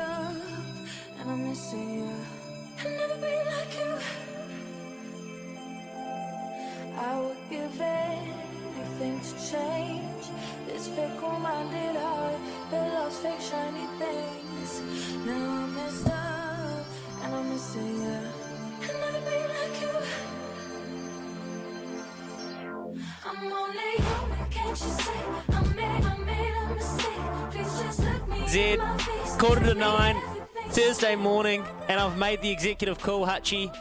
Up and I'm missing you. I'll never be like you. I would give anything to change this fickle-minded heart that loves fake shiny things. Now I'm messed up and I'm missing you. I'll never be like you. I'm only human, can't you see? I made, I made a mistake. Please just look me Zed, in my face. Quarter to nine, Thursday morning, and I've made the executive call, Hutchie.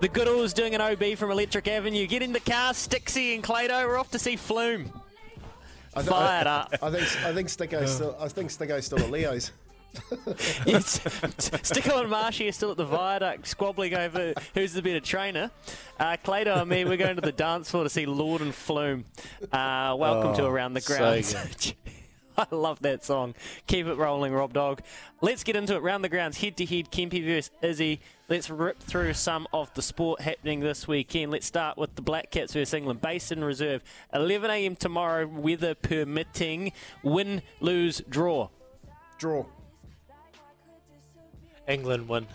The Goodall's doing an OB from Electric Avenue. Get in the car, Stixie and Clado. We're off to see Flume. I th- Fired I, up. I think I think Sticko's still I think Sticko's still at Leo's. Yes. Sticko and Marshy are still at the viaduct, squabbling over who's the better trainer. Uh, Clado and me, we're going to the dance floor to see Lorde and Flume. Uh, welcome to Around the so Grounds. I love that song. Keep it rolling, Rob Dog. Let's get into it. Round the grounds, head to head, Kempy versus Izzy. Let's rip through some of the sport happening this weekend. Let's start with the Black Cats versus England. Basin Reserve, 11 a.m. tomorrow, weather permitting. Win, lose, draw. Draw. England win.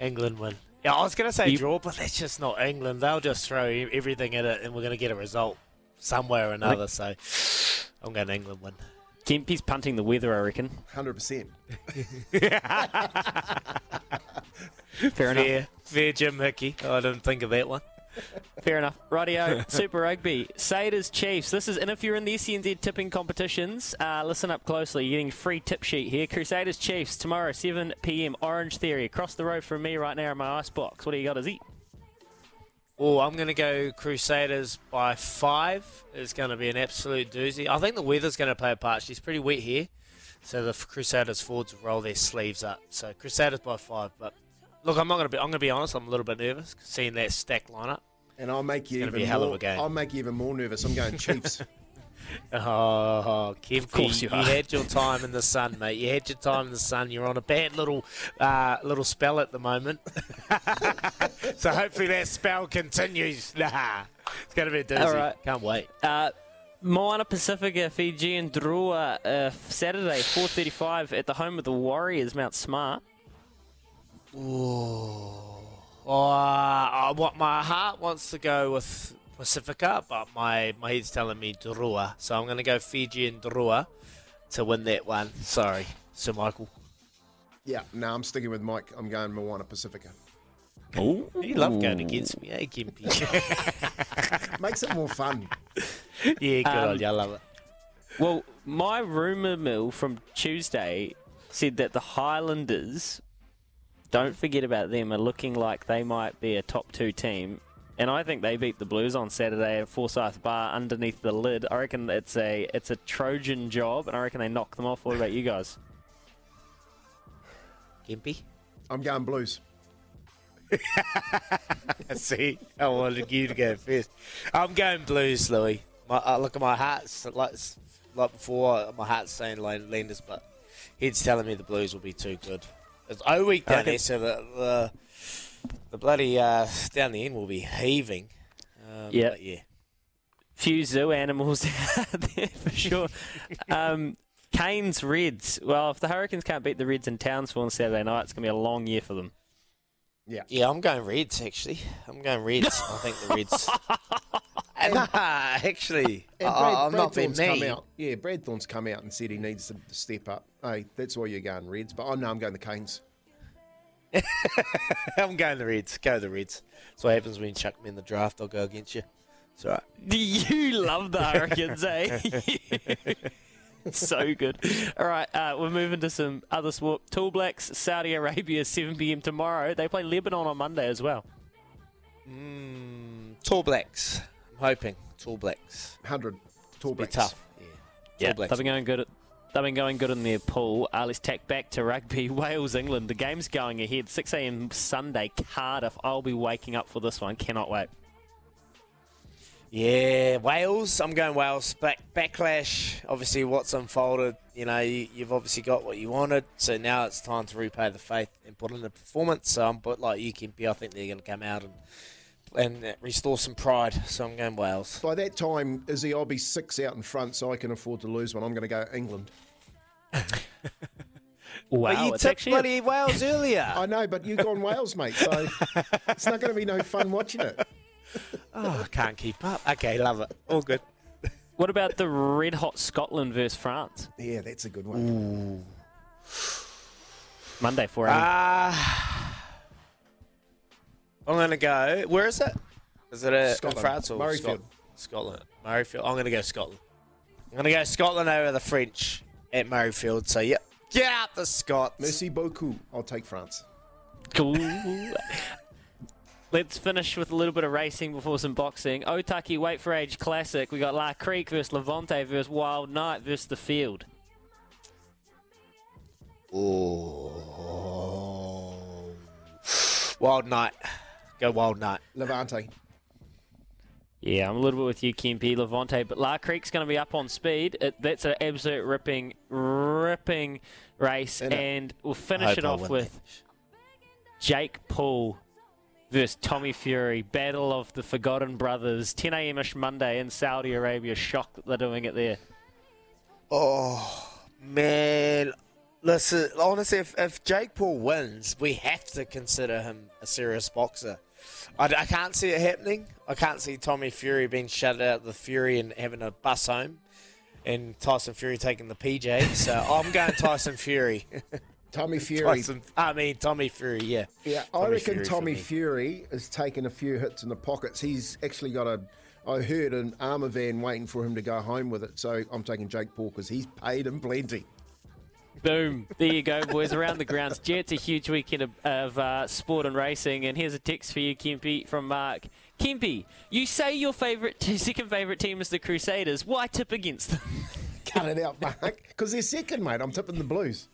England win. Yeah, I was going to say You- draw, but that's just not England. They'll just throw everything at it, and we're going to get a result somewhere or another. So I'm going England win. Kempy's punting the weather, I reckon. Hundred percent. Fair enough. Fair, fair, Jim Hickey. I didn't think of that one. Fair enough. Rightio, Super Rugby. Saders Chiefs. This is, and if you're in the SNZ tipping competitions, uh, listen up closely. You're getting free tip sheet here. Crusaders Chiefs tomorrow, 7 p.m. Orangetheory. Across the road from me right now in my ice box. What do you got, Izzy? Oh, I'm going to go Crusaders by five. It's going to be an absolute doozy. I think the weather's going to play a part. She's pretty wet here, so the Crusaders forwards roll their sleeves up. So Crusaders by five. But look, I'm not going to be. I'm going to be honest. I'm a little bit nervous seeing that stacked lineup. And I'll make you even be a hell of more, a game. I'll make you even more nervous. I'm going Chiefs. Oh, Kempy, Of course you you, had your time in the sun, mate. You had your time in the sun. You're on a bad little uh, little spell at the moment. so hopefully that spell continues. Nah, it's going to be a doozy. All right. Can't wait. Uh, Moana Pacifica, Fijian Drua, uh, Saturday, 4.35 at the home of the Warriors, Mount Smart. Oh, I want my heart wants to go with Pacifica, but my my head's telling me Drua. So I'm going to go Fijian Drua to win that one. Sorry, Sir Michael. yeah, no, I'm sticking with Mike. I'm going Moana Pacifica. Oh, You love going against me, eh, Gimpy? Makes it more fun. yeah, good Um, on you. I love it. Well, my rumour mill from Tuesday said that the Highlanders, don't forget about them, are looking like they might be a top two team. And I think they beat the Blues on Saturday at Forsyth Bar underneath the lid. I reckon it's a it's a Trojan job, and I reckon they knock them off. What about you guys? Gimpy? I'm going Blues. See, I wanted you to go first. I'm going Blues, Louis. My, uh, look at my heart's like like before. My heart's saying Lan- Landers, but he's telling me the Blues will be too good. It's O week down Okay. there, so the the, the bloody uh, down the end will be heaving. Um, Yep. but yeah. Few zoo animals out there for sure. Um, Canes Reds. Well, if the Hurricanes can't beat the Reds in Townsville on Saturday night, it's going to be a long year for them. Yeah. Yeah, I'm going Reds actually. I'm going Reds. I think the Reds. nah, actually, And I- Brad, I'm Brad not being Thorne's come mean. out. Yeah, Brad Thorne's come out and said he needs to step up. Hey, that's why you're going Reds. But I know I'm going the Canes. I'm going the Reds. Go the Reds. That's what happens when you chuck me in the draft. I'll go against you. It's all right. You love the Hurricanes, eh? so good. All right, uh, we're moving to some other sport. Tall Blacks, Saudi Arabia, 7 p.m. tomorrow. They play Lebanon on Monday as well. Mm, tall blacks. I'm hoping tall blacks. 100 tall Blacks. Be tough. Yeah. Tall blacks. they've been going good. At, they've been going good in their pool. Uh, let's take back to rugby. Wales, England. The game's going ahead. 6 a.m. Sunday, Cardiff. I'll be waking up for this one. Cannot wait. Yeah, Wales. I'm going Wales. Back backlash. Obviously, what's unfolded. You know, you, you've obviously got what you wanted. So now it's time to repay the faith and put in a performance. So I'm but like you. I think they're going to come out and and uh, restore some pride. So I'm going Wales. By that time, Izzy, I'll be six out in front, so I can afford to lose one. I'm going to go England. Wow, but you it's took actually a- bloody Wales earlier. I know, but you've gone Wales, mate, so it's not going to be no fun watching it. oh, I can't keep up. Okay, love it. All good. What about the red hot Scotland versus France? Yeah, that's a good one. Monday, 4 a.m. Ah. I'm going to go. Where is it? Is it a, Scotland. France or Murrayfield. Scotland? Murrayfield. I'm going to go Scotland. I'm going to go Scotland over the French at Murrayfield. So, yeah. Get out the Scots. Merci beaucoup. I'll take France. Cool. Let's finish with a little bit of racing before some boxing. Otaki Weight for Age Classic. We got La Crique versus Levante versus Wild Knight versus the Field. Oh. Wild Night. Go Wild Night. Levante. Yeah, I'm a little bit with you, Kempe, Levante, but La Crique's going to be up on speed. It, that's an absolute ripping, ripping race, Isn't it? and we'll finish it I off win with Jake Paul versus Tommy Fury, battle of the Forgotten Brothers, 10 a.m.ish Monday in Saudi Arabia. Shocked that they're doing it there. Oh man, listen. Honestly, if, if Jake Paul wins, we have to consider him a serious boxer. I, I can't see it happening. I can't see Tommy Fury being shut out of the Fury and having a bus home, and Tyson Fury taking the PJ. So I'm going Tyson Fury. Tommy Fury. Tyson, I mean Tommy Fury. Yeah. Yeah, I reckon Fury Tommy. Fury has taken a few hits in the pockets. He's actually got a, I heard an armour van waiting for him to go home with it. So I'm taking Jake Paul because he's paid him plenty. Boom. There you go, boys. Around the grounds. Jet's a huge weekend of, of uh, sport and racing. And here's a text for you, Kempy, from Mark. Kempy, you say your favourite, second favourite team is the Crusaders. Why tip against them? Cut it out, Mark. Because they're second, mate. I'm tipping the Blues.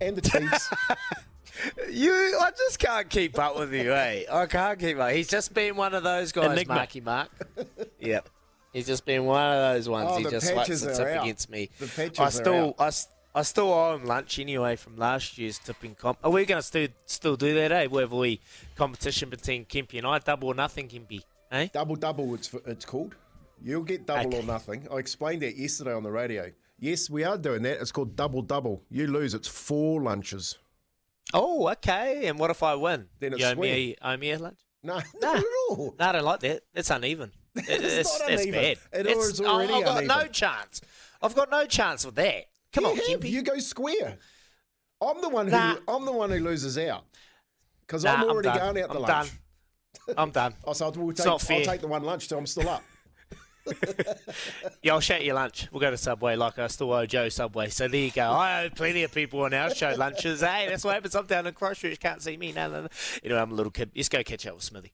And the Chiefs. You, I just can't keep up with you, eh? I can't keep up. He's just been one of those guys, Enigma. Marky Mark. yep. He's just been one of those ones. Oh, he just likes it up out. against me. The patches I are still, I, I, still owe him lunch anyway from last year's tipping comp. Are we going to still still do that, eh? Whether we competition between Kimpy and I, double or nothing, Kimpy, eh? double double, it's, it's called. You'll get double Okay. or nothing. I explained that yesterday on the radio. Yes, we are doing that. It's called double double. You lose, it's four lunches. Oh, okay. And what if I win? Then it's you owe me, owe me a lunch? No, not at all. No, I don't like that. That's uneven. It- it's, not it's bad. It It's- oh, already I've got no chance. I've got no chance with that. Come you on, have. You go square. I'm the one who Nah. I'm the one who loses out because Nah, I'm I'm already going out the I'm lunch. done. I'm done. Oh, so we'll It's take, I'll take the one lunch till I'm still up. Yeah, I'll shout you lunch. We'll go to Subway like I still owe Joe Subway. So there you go. I owe plenty of people on our show lunches. Hey, that's what happens. I'm down in Christchurch. Can't see me. No, no, no. Anyway, I'm a little kid. Let's go catch up with Smithy.